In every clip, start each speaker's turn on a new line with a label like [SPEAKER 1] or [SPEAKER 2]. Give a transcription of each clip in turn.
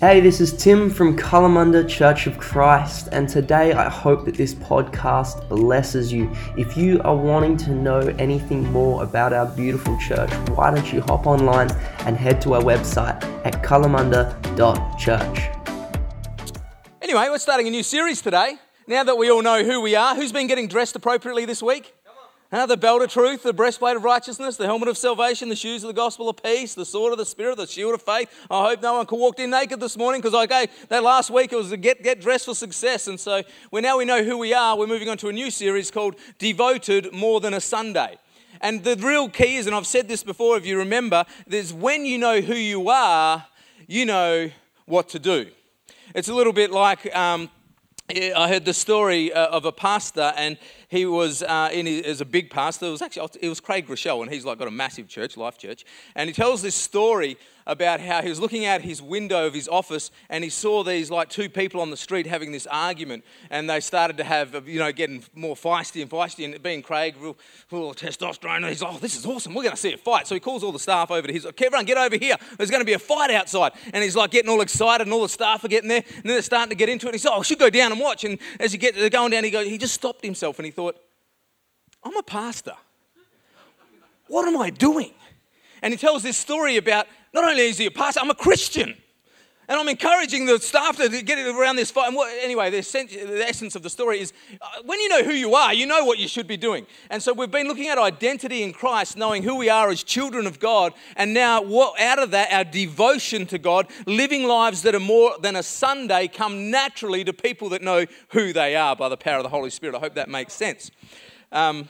[SPEAKER 1] Hey, this is Tim from Kalamunda Church of Christ, and today I hope that this podcast blesses you. If you are wanting to know anything more about our beautiful church, why don't you hop online and head to our website at kalamunda.church.
[SPEAKER 2] Anyway, we're starting a new series today. Now that we all know who we are, who's been getting dressed appropriately this week? Huh? The belt of truth, the breastplate of righteousness, the helmet of salvation, the shoes of the gospel of peace, the sword of the spirit, the shield of faith. I hope no one walked in naked this morning because okay, that last week it was to get, get dressed for success. And so we now we know who we are. We're moving on to a new series called Devoted More Than a Sunday. And the real key is, and I've said this before if you remember, is when you know who you are, you know what to do. It's a little bit like um, I heard the story uh, of a pastor, and he was uh, in his, as a big pastor. It was actually it was Craig Groeschel, and he's like got a massive church, Life Church, and he tells this story about how he was looking out his window of his office and he saw these like two people on the street having this argument and they started to have you know getting more feisty and feisty and being Craig real of testosterone and he's like oh this is awesome we're going to see a fight. So he calls all the staff over to his everyone get over here. There's going to be a fight outside. And he's like getting all excited and all the staff are getting there and then they're starting to get into it and he said oh I should go down and watch. And as he get they're going down he goes he just stopped himself and he thought I'm a pastor what am I doing and he tells this story about not only is he a pastor, I'm a Christian. And I'm encouraging the staff to get around this fight. And what, anyway, the, the, essence of the story is uh, when you know who you are, you know what you should be doing. And so we've been looking at identity in Christ, knowing who we are as children of God. And now, what, out of that, our devotion to God, living lives that are more than a Sunday, come naturally to people that know who they are by the power of the Holy Spirit. I hope that makes sense. Um,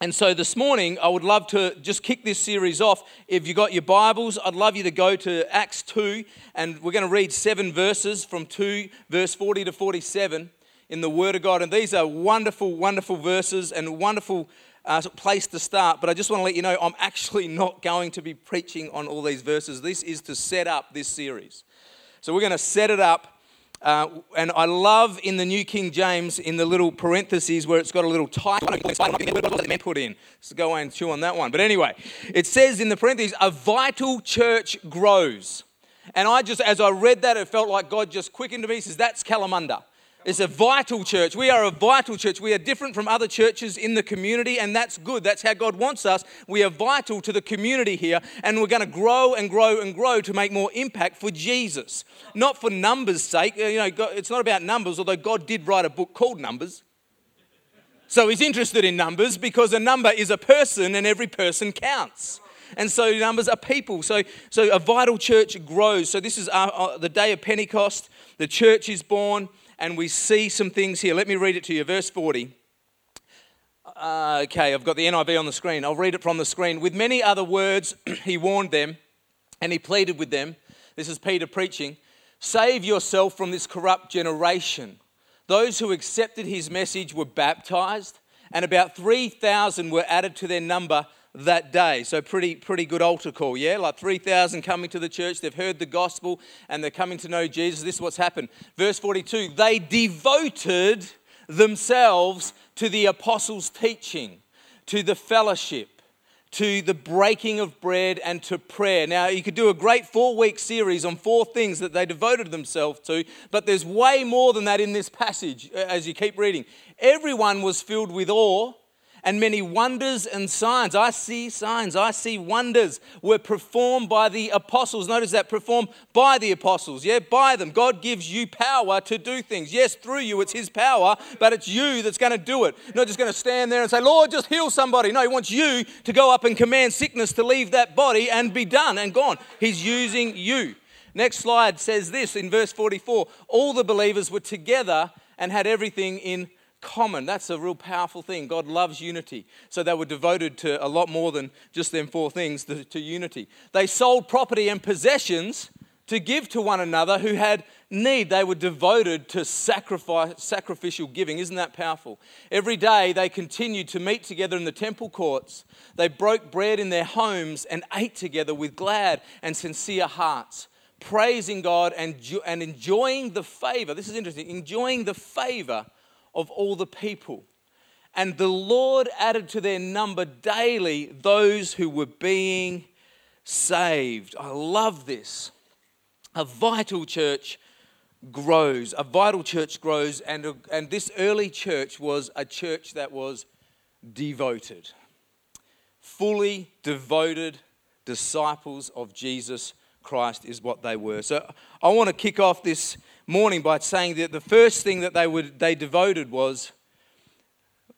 [SPEAKER 2] and so this morning, I would love to just kick this series off. If you got your Bibles, I'd love you to go to Acts 2, and we're going to read seven verses from 2, verse 40 to 47 in the Word of God. And these are wonderful, wonderful verses and wonderful uh, place to start. But I just want to let you know I'm actually not going to be preaching on all these verses. This is to set up this series. So we're going to set it up uh, and I love in the New King James, in the little parentheses where it's got a little title put in. So go away and chew on that one. But anyway, it says in the parentheses, a vital church grows. And I just, as I read that, it felt like God just quickened to me. He says, that's Kalamunda. It's a vital church. We are a vital church. We are different from other churches in the community, and that's good. That's how God wants us. We are vital to the community here, and we're going to grow and grow and grow to make more impact for Jesus. Not for numbers' sake. You know, it's not about numbers, although God did write a book called Numbers. So he's interested in numbers because a number is a person, and every person counts and so numbers are people. So, so a vital church grows. So this is our, uh, the day of Pentecost. The church is born and we see some things here. Let me read it to you. Verse 40. Uh, okay, I've got the NIV on the screen. I'll read it from the screen. With many other words, he warned them and he pleaded with them. This is Peter preaching. Save yourself from this corrupt generation. Those who accepted his message were baptized, and about 3,000 were added to their number that day. So pretty pretty good altar call, yeah? Like 3,000 coming to the church, they've heard the gospel and they're coming to know Jesus. This is what's happened. Verse 42, they devoted themselves to the apostles' teaching, to the fellowship, to the breaking of bread and to prayer. Now, you could do a great four week series on four things that they devoted themselves to, but there's way more than that in this passage uh, as you keep reading. Everyone was filled with awe and many wonders and signs. I see signs, I see wonders were performed by the apostles. Notice that performed by the apostles, yeah, by them. God gives you power to do things. Yes, through you, it's His power, but it's you that's going to do it. Not just going to stand there and say, Lord, just heal somebody. No, He wants you to go up and command sickness to leave that body and be done and gone. He's using you. Next slide says this in verse 44 all the believers were together and had everything in common. That's a real powerful thing. God loves unity. So they were devoted to a lot more than just them four things to, to, unity. They sold property and possessions to give to one another who had need. They were devoted to sacrifice, sacrificial giving. Isn't that powerful? Every day they continued to meet together in the temple courts. They broke bread in their homes and ate together with glad and sincere hearts. Praising God and, and enjoying the favor. This is interesting. Enjoying the favor of all the people. And the Lord added to their number daily those who were being saved. I love this. a vital church grows. A vital church grows, and, and this early church was a church that was devoted, fully devoted disciples of Jesus Christ is what they were. So I want to kick off this morning by saying that the first thing that they would they devoted was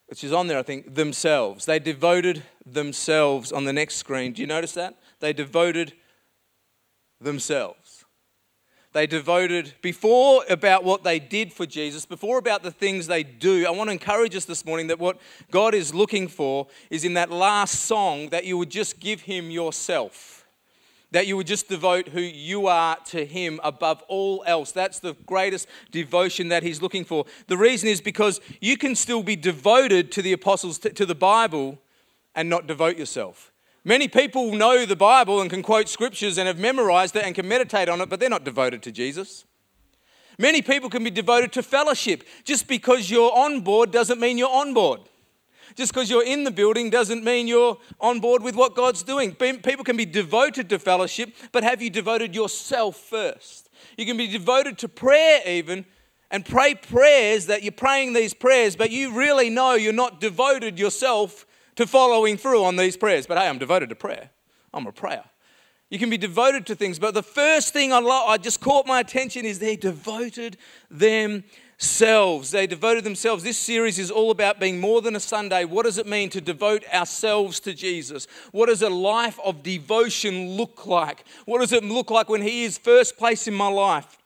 [SPEAKER 2] which is on there I think themselves. They devoted themselves on the next screen. Do you notice that? They devoted themselves. They devoted before about what they did for Jesus, before about the things they do. I want to encourage us this morning that what God is looking for is in that last song that you would just give him yourself that you would just devote who you are to Him above all else. That's the greatest devotion that He's looking for. The reason is because you can still be devoted to the apostles, to the Bible, and not devote yourself. Many people know the Bible and can quote scriptures and have memorized it and can meditate on it, but they're not devoted to Jesus. Many people can be devoted to fellowship. Just because you're on board doesn't mean you're on board. Just because you're in the building doesn't mean you're on board with what God's doing. People can be devoted to fellowship, but have you devoted yourself first? You can be devoted to prayer, even, and pray prayers that you're praying these prayers, but you really know you're not devoted yourself to following through on these prayers. But hey, I'm devoted to prayer. I'm a prayer. You can be devoted to things, but the first thing I, I just caught my attention is they devoted them selves. They devoted themselves. This series is all about being more than a Sunday. What does it mean to devote ourselves to Jesus? What does a life of devotion look like? What does it look like when He is first place in my life?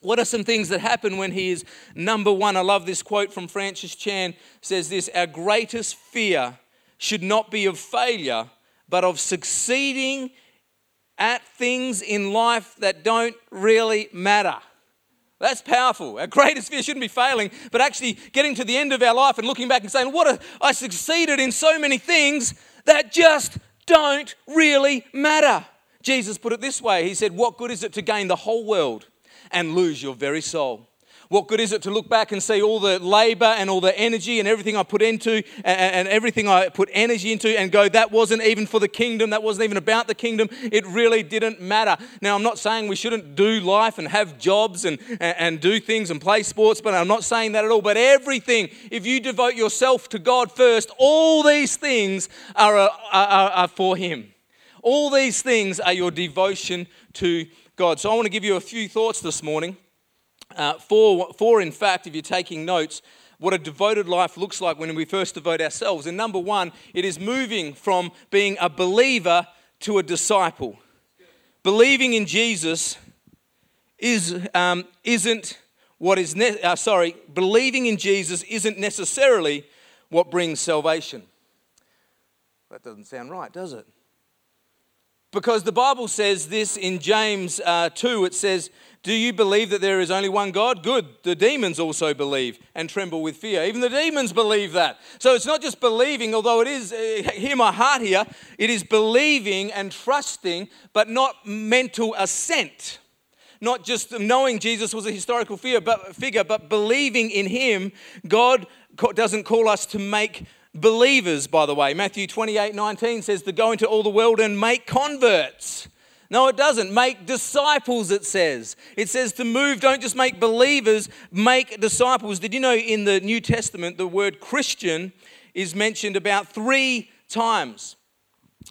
[SPEAKER 2] What are some things that happen when he is number one? I love this quote from Francis Chan says this, our greatest fear should not be of failure, but of succeeding at things in life that don't really matter. That's powerful. Our greatest fear shouldn't be failing, but actually getting to the end of our life and looking back and saying, What a, I succeeded in so many things that just don't really matter. Jesus put it this way He said, What good is it to gain the whole world and lose your very soul? What good is it to look back and see all the labor and all the energy and everything I put into and, everything I put energy into and go, that wasn't even for the kingdom, that wasn't even about the kingdom. It really didn't matter. Now, I'm not saying we shouldn't do life and have jobs and, and, and do things and play sports, but I'm not saying that at all. But everything, if you devote yourself to God first, all these things are, are, are, are for Him. All these things are your devotion to God. So I want to give you a few thoughts this morning uh, for, for, in fact, if you're taking notes, what a devoted life looks like when we first devote ourselves. And number one, it is moving from being a believer to a disciple. Believing in Jesus is, um, isn't what is, ne- uh, sorry, believing in Jesus isn't necessarily what brings salvation. That doesn't sound right, does it? Because the Bible says this in James uh, 2, it says, do you believe that there is only one God? Good. The demons also believe and tremble with fear. Even the demons believe that. So it's not just believing, although it is, uh, hear my heart here, it is believing and trusting, but not mental assent. Not just knowing Jesus was a historical but, figure, but believing in him. God doesn't call us to make believers, by the way. Matthew 28 19 says to go into all the world and make converts. No, it doesn't. Make disciples, it says. It says to move, don't just make believers, make disciples. Did you know in the New Testament the word Christian is mentioned about three times?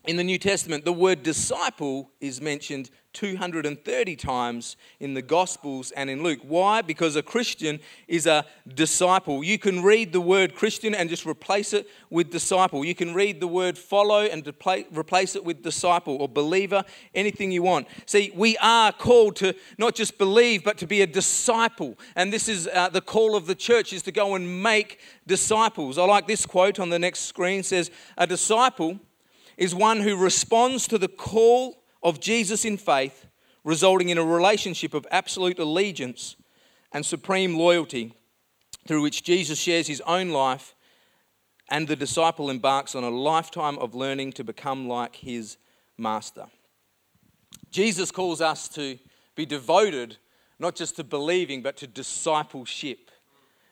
[SPEAKER 2] In the New Testament, the word disciple is mentioned 230 times in the Gospels and in Luke. Why? Because a Christian is a disciple. You can read the word Christian and just replace it with disciple. You can read the word follow and replace it with disciple or believer, anything you want. See, we are called to not just believe, but to be a disciple. And this is uh, the call of the church is to go and make disciples. I like this quote on the next screen it says, A disciple is one who responds to the call of Jesus in faith, resulting in a relationship of absolute allegiance and supreme loyalty through which Jesus shares his own life and the disciple embarks on a lifetime of learning to become like his master. Jesus calls us to be devoted not just to believing, but to discipleship.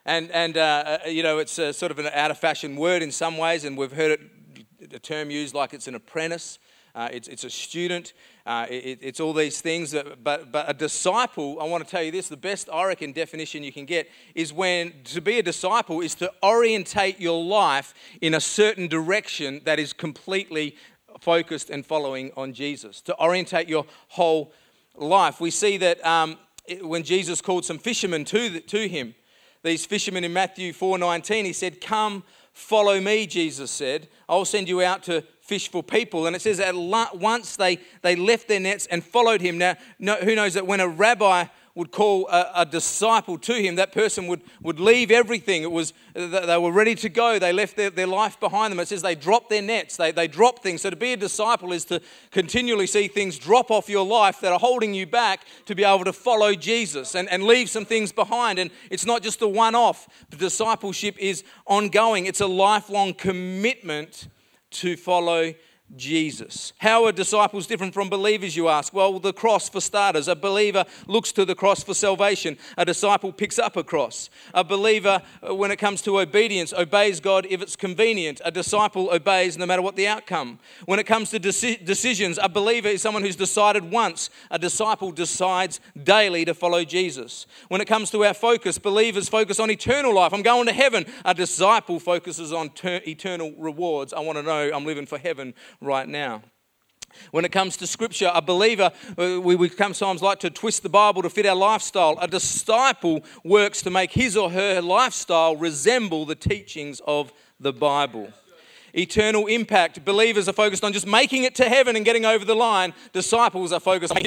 [SPEAKER 2] And, and uh, uh you know, it's a, sort of an out of fashion word in some ways, and we've heard it, a term used like it's an apprentice uh, it's, it's a student, uh, it, it's all these things. That, but, but a disciple, I want to tell you this the best, I reckon, definition you can get is when to be a disciple is to orientate your life in a certain direction that is completely focused and following on Jesus, to orientate your whole life. We see that um, when Jesus called some fishermen to, the, to him, these fishermen in Matthew 4:19, he said, "Come, follow me," Jesus said. "I'll send you out to fish for people." And it says at once they, they left their nets and followed him. Now, no, who knows that when a rabbi would call a, a, disciple to him, that person would, would leave everything. It was, they were ready to go. They left their, their life behind them. It says they dropped their nets, they, they dropped things. So to be a disciple is to continually see things drop off your life that are holding you back to be able to follow Jesus and, and leave some things behind. And it's not just a one off, the discipleship is ongoing, it's a lifelong commitment to follow Jesus. How are disciples different from believers, you ask? Well, the cross for starters. A believer looks to the cross for salvation. A disciple picks up a cross. A believer, uh, when it comes to obedience, obeys God if it's convenient. A disciple obeys no matter what the outcome. When it comes to deci- decisions, a believer is someone who's decided once. A disciple decides daily to follow Jesus. When it comes to our focus, believers focus on eternal life. I'm going to heaven. A disciple focuses on ter- eternal rewards. I want to know I'm living for heaven right now. When it comes to scripture, a believer, uh, we, we sometimes like to twist the Bible to fit our lifestyle. A disciple works to make his or her lifestyle resemble the teachings of the Bible eternal impact. Believers are focused on just making it to heaven and getting over the line. Disciples are focused on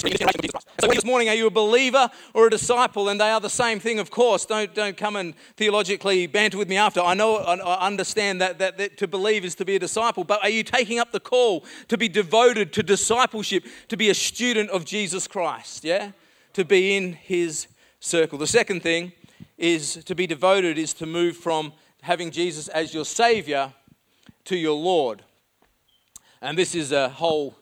[SPEAKER 2] So this morning, are you a believer or a disciple? And they are the same thing, of course. Don't, don't come and theologically banter with me after. I know, I understand that, that, that to believe is to be a disciple, but are you taking up the call to be devoted to discipleship, to be a student of Jesus Christ? Yeah? To be in his circle. The second thing is to be devoted is to move from having Jesus as your Savior to your Lord. And this is a whole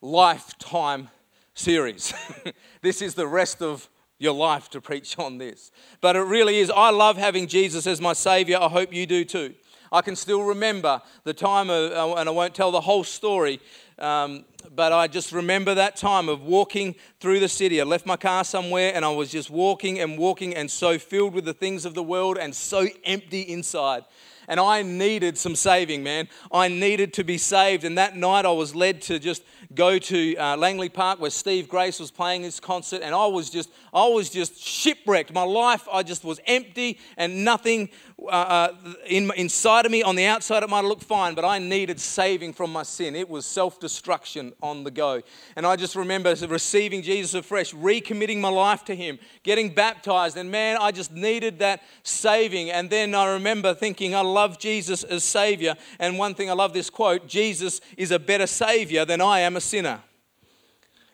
[SPEAKER 2] lifetime series. this is the rest of your life to preach on this. But it really is. I love having Jesus as my Savior. I hope you do too. I can still remember the time, of, uh, and I won't tell the whole story, um, but I just remember that time of walking through the city. I left my car somewhere and I was just walking and walking and so filled with the things of the world and so empty inside and I needed some saving, man. I needed to be saved. And that night I was led to just go to uh, Langley Park where Steve Grace was playing his concert, and I was just, I was just shipwrecked. My life, I just was empty, and nothing uh, uh, in, inside of me, on the outside, it might look fine, but I needed saving from my sin. It was self destruction on the go. And I just remember receiving Jesus afresh, recommitting my life to Him, getting baptized, and man, I just needed that saving. And then I remember thinking, I love Jesus as Savior. And one thing I love this quote Jesus is a better Savior than I am a sinner.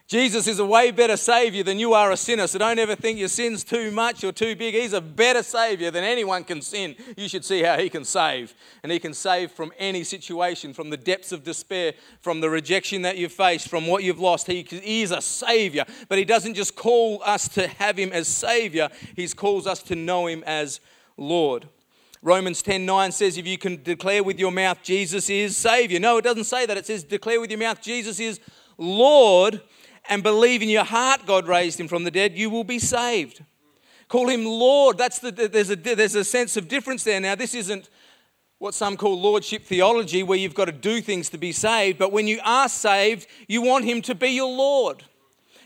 [SPEAKER 2] Jesus is a way better Savior than you are a sinner. So don't ever think your sin's too much or too big. He's a better Savior than anyone can sin. You should see how He can save. And He can save from any situation, from the depths of despair, from the rejection that you've faced, from what you've lost. He, is a Savior. But He doesn't just call us to have Him as Savior, He calls us to know Him as Lord. Romans 10 9 says, If you can declare with your mouth Jesus is Savior. No, it doesn't say that. It says, Declare with your mouth Jesus is Lord and believe in your heart God raised him from the dead, you will be saved. Call him Lord. That's the, there's, a, there's a sense of difference there. Now, this isn't what some call lordship theology, where you've got to do things to be saved, but when you are saved, you want him to be your Lord.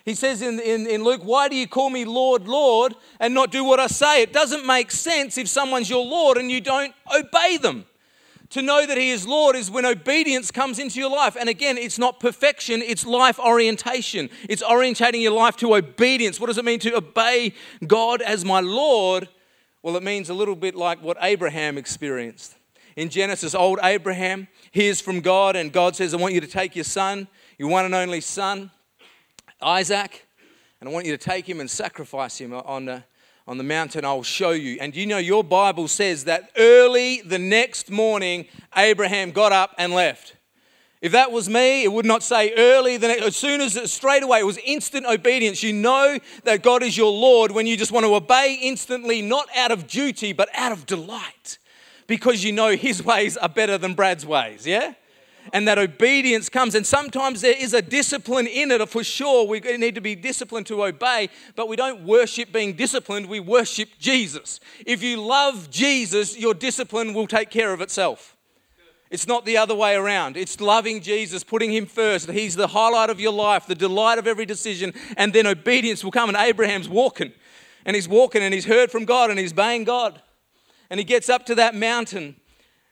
[SPEAKER 2] He says in, in, in, Luke, Why do you call me Lord, Lord, and not do what I say? It doesn't make sense if someone's your Lord and you don't obey them. To know that He is Lord is when obedience comes into your life. And again, it's not perfection, it's life orientation. It's orientating your life to obedience. What does it mean to obey God as my Lord? Well, it means a little bit like what Abraham experienced. In Genesis, old Abraham hears from God, and God says, I want you to take your son, your one and only son, Isaac, and I want you to take him and sacrifice him on the, on the mountain, I'll show you. And you know, your Bible says that early the next morning, Abraham got up and left. If that was me, it would not say early, then as soon as straight away, it was instant obedience. You know that God is your Lord when you just want to obey instantly, not out of duty, but out of delight, because you know His ways are better than Brad's ways, yeah? And that obedience comes. And sometimes there is a discipline in it, for sure. We need to be disciplined to obey, but we don't worship being disciplined, we worship Jesus. If you love Jesus, your discipline will take care of itself. It's not the other way around. It's loving Jesus, putting Him first. He's the highlight of your life, the delight of every decision, and then obedience will come. And Abraham's walking, and he's walking, and he's heard from God, and he's obeying God. And he gets up to that mountain,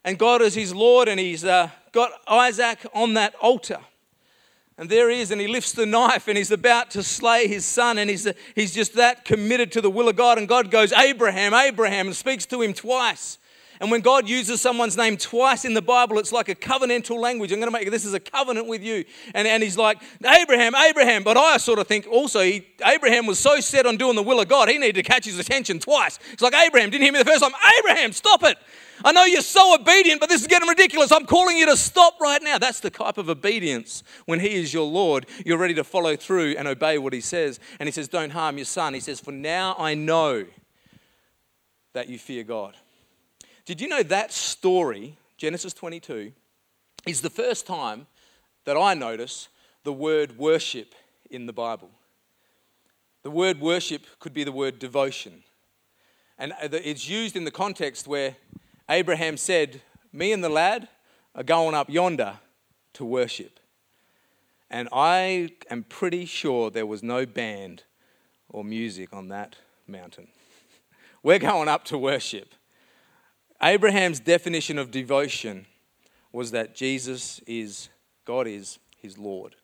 [SPEAKER 2] and God is his Lord, and he's uh, got Isaac on that altar. And there he is, and he lifts the knife, and he's about to slay his son, and he's, he's just that committed to the will of God. And God goes, Abraham, Abraham, and speaks to him twice. And when God uses someone's name twice in the Bible, it's like a covenantal language. I'm going to make this is a covenant with you. And, and he's like, Abraham, Abraham. But I sort of think also, he, Abraham was so set on doing the will of God, he needed to catch his attention twice. It's like, Abraham, didn't hear me the first time. Abraham, stop it. I know you're so obedient, but this is getting ridiculous. I'm calling you to stop right now. That's the type of obedience when He is your Lord. You're ready to follow through and obey what He says. And He says, Don't harm your son. He says, For now I know that you fear God. Did you know that story, Genesis 22, is the first time that I notice the word worship in the Bible? The word worship could be the word devotion. And uh, it's used in the context where Abraham said, Me and the lad are going up yonder to worship. And I am pretty sure there was no band or music on that mountain. We're going up to worship. Abraham's definition of devotion was that Jesus is, God is his Lord.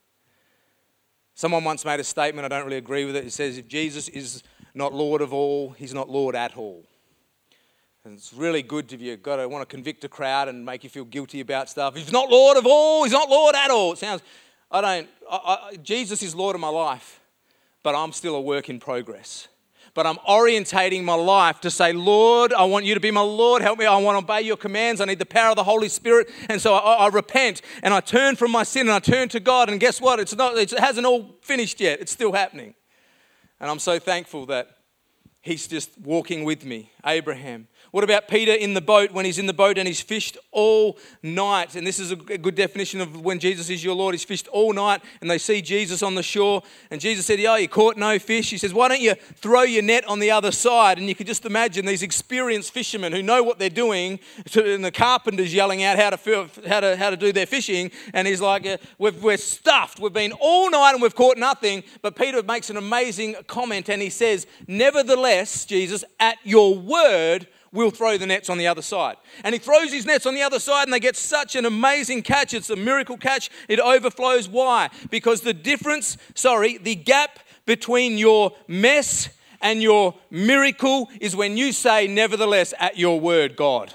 [SPEAKER 2] Someone once made a statement, I don't really agree with it. It says, if Jesus is not Lord of all, he's not Lord at all. And it's really good if you've got to want to convict a crowd and make you feel guilty about stuff. He's not Lord of all, he's not Lord at all. It sounds, I don't, I, I, Jesus is Lord of my life, but I'm still a work in progress but I'm orientating my life to say, Lord, I want you to be my Lord. Help me. I want to obey your commands. I need the power of the Holy Spirit. And so I, I repent and I turn from my sin and I turn to God. And guess what? It's not, it hasn't all finished yet, it's still happening. And I'm so thankful that He's just walking with me. Abraham, what about Peter in the boat when he's in the boat and he's fished all night? And this is a good definition of when Jesus is your Lord. He's fished all night and they see Jesus on the shore. And Jesus said, Yeah, you caught no fish. He says, Why don't you throw your net on the other side? And you could just imagine these experienced fishermen who know what they're doing, and the carpenter's yelling out how to, how to, how to do their fishing. And he's like, uh, We're stuffed. We've been all night and we've caught nothing. But Peter makes an amazing comment and he says, Nevertheless, Jesus, at your word, we'll throw the nets on the other side. And he throws his nets on the other side, and they get such an amazing catch. It's a miracle catch. It overflows. Why? Because the difference, sorry, the gap between your mess and your miracle is when you say, Nevertheless, at your word, God.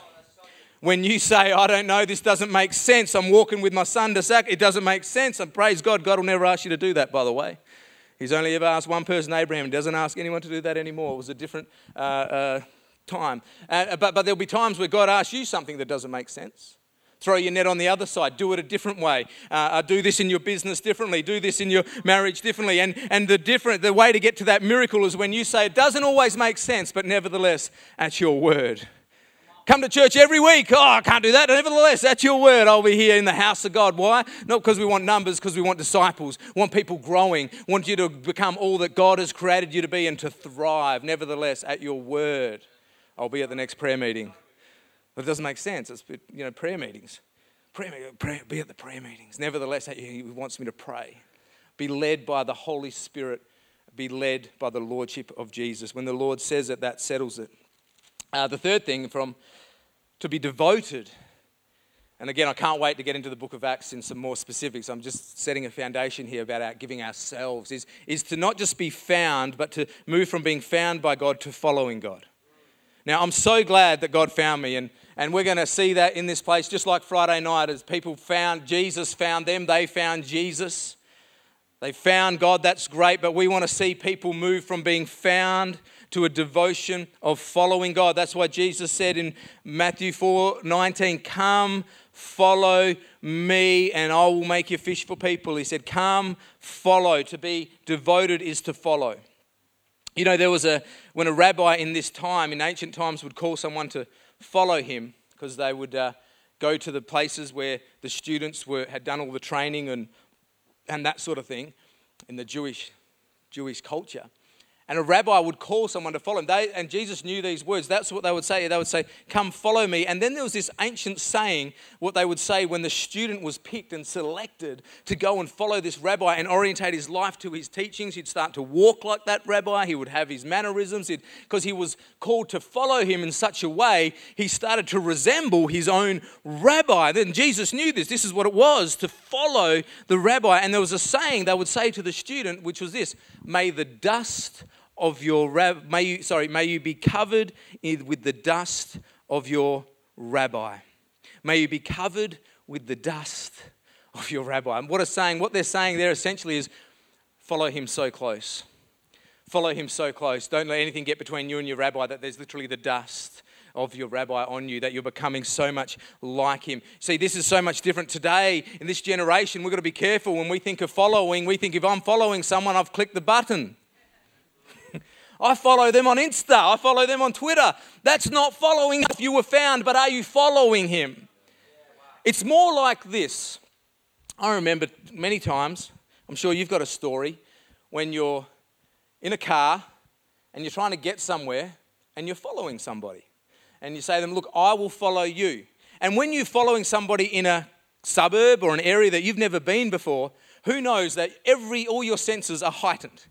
[SPEAKER 2] When you say, I don't know, this doesn't make sense, I'm walking with my son Isaac, it doesn't make sense. And praise God, God will never ask you to do that, by the way. He's only ever asked one person, Abraham. He doesn't ask anyone to do that anymore. It was a different uh, uh, time. Uh, but, but there'll be times where God asks you something that doesn't make sense. Throw your net on the other side. Do it a different way. Uh, uh, do this in your business differently. Do this in your marriage differently. And, and the different, the way to get to that miracle is when you say it doesn't always make sense, but nevertheless, at your word. Come to church every week. Oh, I can't do that. Nevertheless, that's your word. I'll be here in the house of God. Why? Not because we want numbers, because we want disciples, want people growing, want you to become all that God has created you to be and to thrive. Nevertheless, at your word. I'll be at the next prayer meeting. But it doesn't make sense. It's, you know, prayer meetings. Prayer, prayer, be at the prayer meetings. Nevertheless, he wants me to pray. Be led by the Holy Spirit. Be led by the Lordship of Jesus. When the Lord says it, that settles it. Uh, the third thing from to be devoted. And again, I can't wait to get into the book of Acts in some more specifics. I'm just setting a foundation here about our giving ourselves, is, is to not just be found, but to move from being found by God to following God. Now, I'm so glad that God found me, and, and we're going to see that in this place, just like Friday night, as people found Jesus, found them, they found Jesus. They found God, that's great, but we want to see people move from being found to a devotion of following God. That's why Jesus said in Matthew 4 19, Come, follow me, and I will make you fish for people. He said, Come, follow. To be devoted is to follow. You know, there was a, when a rabbi in this time, in ancient times, would call someone to follow him because they would, uh, go to the places where the students were, had done all the training and, and that sort of thing in the Jewish, Jewish culture and a rabbi would call someone to follow him. They, and Jesus knew these words. That's what they would say. They would say, Come follow me. And then there was this ancient saying, what they would say when the student was picked and selected to go and follow this rabbi and orientate his life to his teachings. He'd start to walk like that rabbi. He would have his mannerisms. Because he was called to follow him in such a way, he started to resemble his own rabbi. Then Jesus knew this. This is what it was to follow the rabbi. And there was a saying they would say to the student, which was this May the dust of your rab- may you sorry may you be covered with the dust of your rabbi may you be covered with the dust of your rabbi and what, saying, what they're saying there essentially is follow him so close follow him so close don't let anything get between you and your rabbi that there's literally the dust of your rabbi on you, that you're becoming so much like him. See, this is so much different today in this generation. We've got to be careful when we think of following. We think if I'm following someone, I've clicked the button. I follow them on Insta. I follow them on Twitter. That's not following if you were found, but are you following him? It's more like this. I remember many times, I'm sure you've got a story, when you're in a car and you're trying to get somewhere and you're following somebody. And you say to them, Look, I will follow you. And when you're following somebody in a suburb or an area that you've never been before, who knows that every all your senses are heightened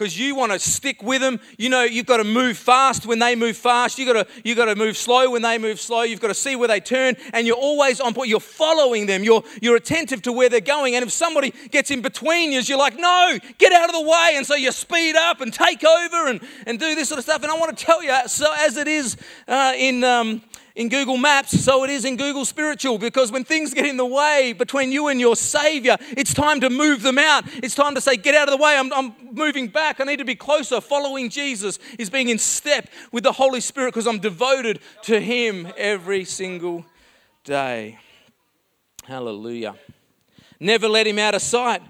[SPEAKER 2] because you want to stick with them. You know, you've got to move fast when they move fast. You've got, to, you've got to move slow when they move slow. You've got to see where they turn, and you're always on point. You're following them. You're, you're attentive to where they're going. And if somebody gets in between you, as you're like, no, get out of the way. And so you speed up and take over and, and do this sort of stuff. And I want to tell you, so as it is uh, in. Um, in Google Maps, so it is in Google Spiritual, because when things get in the way between you and your Savior, it's time to move them out. It's time to say, Get out of the way. I'm, I'm moving back. I need to be closer. Following Jesus is being in step with the Holy Spirit because I'm devoted to Him every single day. Hallelujah. Never let Him out of sight.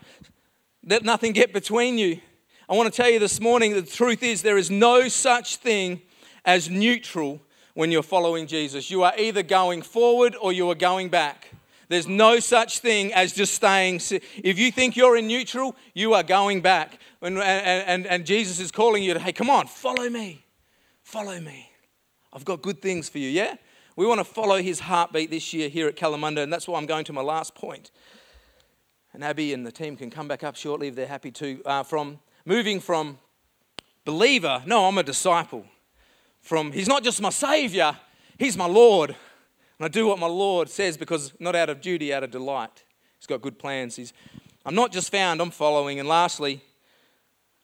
[SPEAKER 2] Let nothing get between you. I want to tell you this morning that the truth is there is no such thing as neutral when you're following Jesus. You are either going forward or you are going back. There's no such thing as just staying. If you think you're in neutral, you are going back. And, and, and Jesus is calling you to, hey, come on, follow me. Follow me. I've got good things for you, yeah? We want to follow his heartbeat this year here at Kalamunda, and that's why I'm going to my last point. And Abby and the team can come back up shortly if they're happy to. Uh, from moving from believer, no, I'm a disciple from He's not just my Savior, He's my Lord. And I do what my Lord says because not out of duty, out of delight. He's got good plans. He's, I'm not just found, I'm following. And lastly,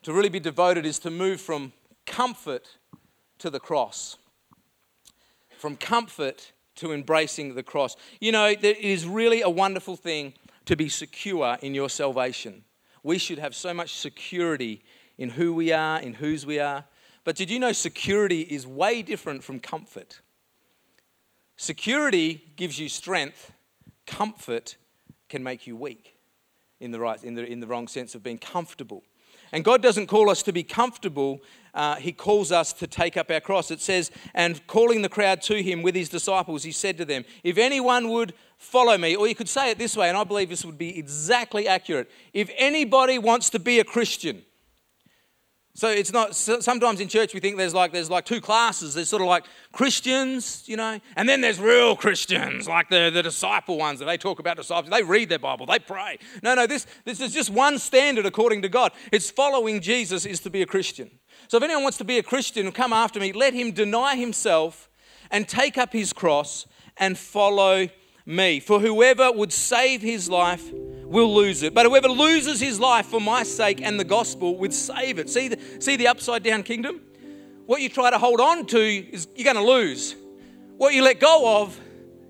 [SPEAKER 2] to really be devoted is to move from comfort to the cross. From comfort to embracing the cross. You know, it is really a wonderful thing to be secure in your salvation. We should have so much security in who we are, in whose we are. But did you know security is way different from comfort? Security gives you strength, comfort can make you weak in the, right, in the, in the wrong sense of being comfortable. And God doesn't call us to be comfortable, uh, He calls us to take up our cross. It says, and calling the crowd to Him with His disciples, He said to them, If anyone would follow me, or you could say it this way, and I believe this would be exactly accurate. If anybody wants to be a Christian, so it's not, sometimes in church we think there's like, there's like two classes. There's sort of like Christians, you know, and then there's real Christians, like the, the disciple ones that they talk about disciples. They read their Bible, they pray. No, no, this, this is just one standard according to God. It's following Jesus is to be a Christian. So if anyone wants to be a Christian, come after me, let him deny himself and take up his cross and follow me. For whoever would save his life will lose it. But whoever loses his life for my sake and the gospel would save it. See the, see the upside down kingdom? What you try to hold on to is you're going to lose. What you let go of,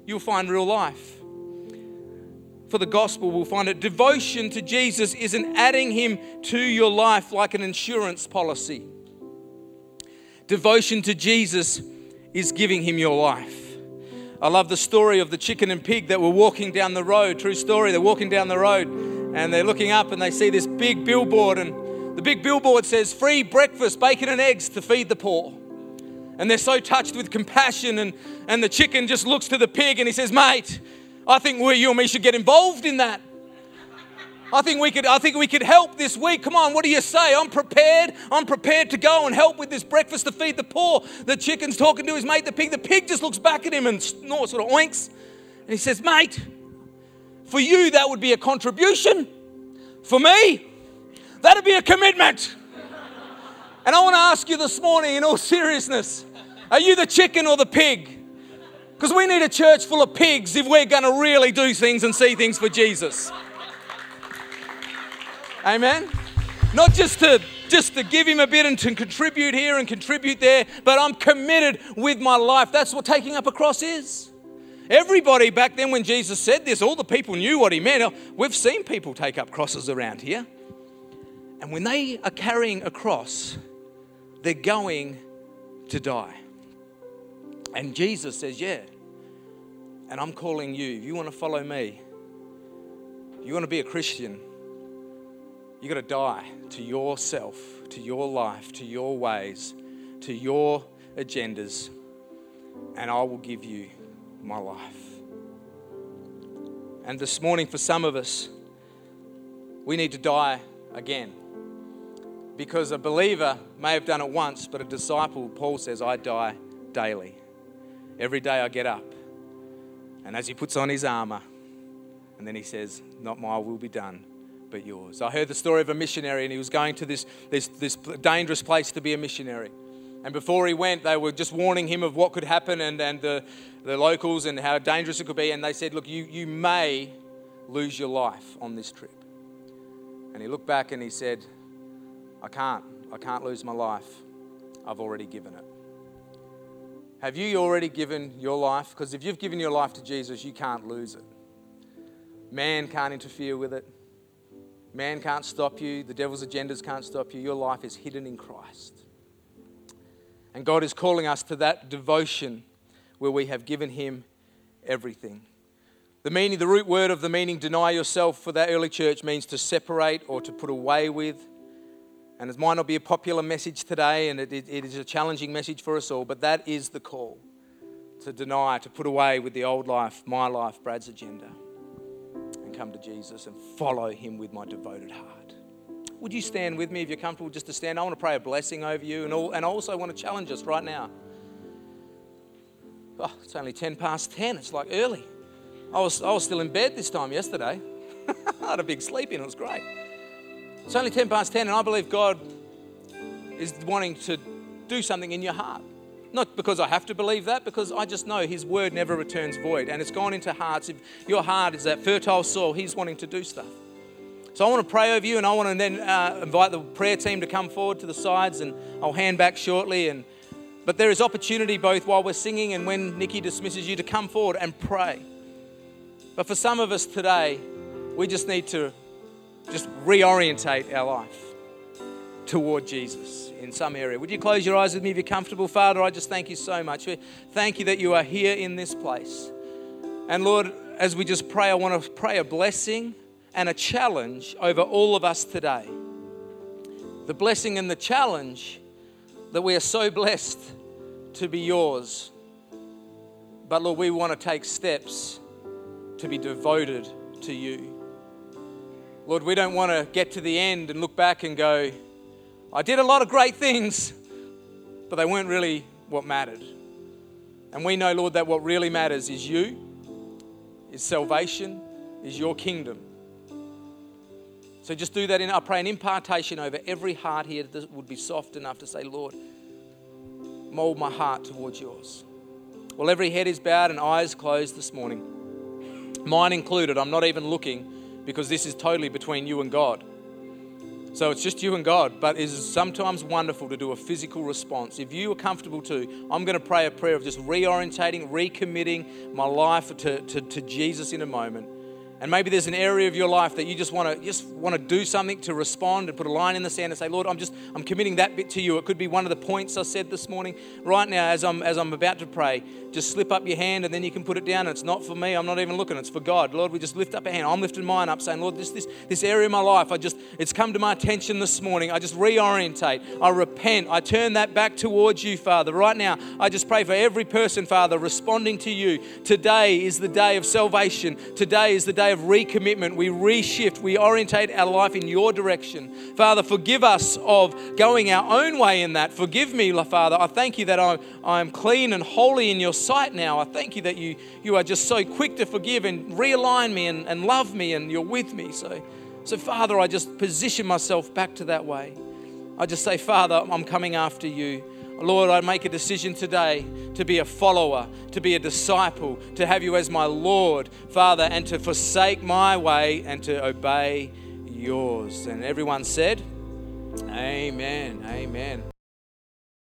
[SPEAKER 2] you'll find real life. For the gospel, we'll find it. Devotion to Jesus isn't adding him to your life like an insurance policy. Devotion to Jesus is giving him your life. I love the story of the chicken and pig that were walking down the road. True story. They're walking down the road and they're looking up and they see this big billboard. And the big billboard says, Free breakfast, bacon and eggs to feed the poor. And they're so touched with compassion, and, and the chicken just looks to the pig and he says, Mate, I think we, you and me should get involved in that. I think we could I think we could help this week. Come on, what do you say? I'm prepared. I'm prepared to go and help with this breakfast to feed the poor. The chicken's talking to his mate, the pig. The pig just looks back at him and snorts, sort of oinks. And he says, Mate, for you that would be a contribution. For me, that'd be a commitment. And I want to ask you this morning, in all seriousness, are you the chicken or the pig? Because we need a church full of pigs if we're going to really do things and see things for Jesus. Amen. Not just to just to give him a bit and to contribute here and contribute there, but I'm committed with my life. That's what taking up a cross is. Everybody back then when Jesus said this, all the people knew what he meant. Oh, we've seen people take up crosses around here. And when they are carrying a cross, they're going to die. And Jesus says, Yeah. And I'm calling you. If you want to follow me, you want to be a Christian, you got to die to yourself, to your life, to your ways, to your agendas, and I will give you my life. And this morning, for some of us, we need to die again. Because a believer may have done it once, but a disciple, Paul says, I die daily. Every day I get up. And as he puts on his armor, and then he says, Not my will be done, but yours. I heard the story of a missionary, and he was going to this, this, this dangerous place to be a missionary. And before he went, they were just warning him of what could happen and, and the, the locals and how dangerous it could be. And they said, Look, you, you may lose your life on this trip. And he looked back and he said, I can't. I can't lose my life. I've already given it. Have you already given your life? Because if you've given your life to Jesus, you can't lose it. Man can't interfere with it. Man can't stop you. The devil's agendas can't stop you. Your life is hidden in Christ. And God is calling us to that devotion where we have given Him everything. The meaning, the root word of the meaning, deny yourself for that early church means to separate or to put away with. And it might not be a popular message today, and it, it, it is a challenging message for us all, but that is the call to deny, to put away with the old life, my life, Brad's agenda come to Jesus and follow him with my devoted heart. Would you stand with me if you're comfortable just to stand? I want to pray a blessing over you and, all, and I also want to challenge us right now. Oh, it's only 10 past 10. It's like early. I was, I was still in bed this time yesterday. I had a big sleep in, it was great. It's only 10 past 10, and I believe God is wanting to do something in your heart. Not because I have to believe that, because I just know His word never returns void and it's gone into hearts. If your heart is that fertile soil, He's wanting to do stuff. So I want to pray over you and I want to then uh, invite the prayer team to come forward to the sides and I'll hand back shortly. And, but there is opportunity both while we're singing and when Nikki dismisses you to come forward and pray. But for some of us today, we just need to just reorientate our life toward Jesus in some area. Would you close your eyes with me if you're comfortable? Father, I just thank you so much. Thank you that you are here in this place. And Lord, as we just pray, I want to pray a blessing and a challenge over all of us today. The blessing and the challenge that we are so blessed to be yours. But Lord, we want to take steps to be devoted to you. Lord, we don't want to get to the end and look back and go, I did a lot of great things, but they weren't really what mattered. And we know, Lord, that what really matters is you, is salvation, is your kingdom. So just do that in, I pray an impartation over every heart here that would be soft enough to say, Lord, mold my heart towards yours. Well, every head is bowed and eyes closed this morning. Mine included. I'm not even looking because this is totally between you and God. So it's just you and God, but it is sometimes wonderful to do a physical response. If you are comfortable to, I'm going to pray a prayer of just reorientating, recommitting my life to, to, to Jesus in a moment. And maybe there's an area of your life that you just want to just want to do something to respond and put a line in the sand and say, Lord, I'm just I'm committing that bit to you. It could be one of the points I said this morning. Right now, as I'm as I'm about to pray, just slip up your hand and then you can put it down. It's not for me. I'm not even looking. It's for God. Lord, we just lift up a hand. I'm lifting mine up, saying, Lord, this this this area of my life, I just it's come to my attention this morning. I just reorientate. I repent. I turn that back towards you, Father. Right now, I just pray for every person, Father, responding to you. Today is the day of salvation. Today is the day of recommitment. We reshift, we orientate our life in your direction. Father, forgive us of going our own way in that. Forgive me, Father. I thank you that I'm, I'm clean and holy in your sight now. I thank you that you, you are just so quick to forgive and realign me and, and love me and you're with me. So, so, Father, I just position myself back to that way. I just say, Father, I'm coming after you. Lord, I make a decision today to be a follower, to be a disciple, to have you as my Lord, Father, and to forsake my way and to obey yours. And everyone said, Amen. Amen.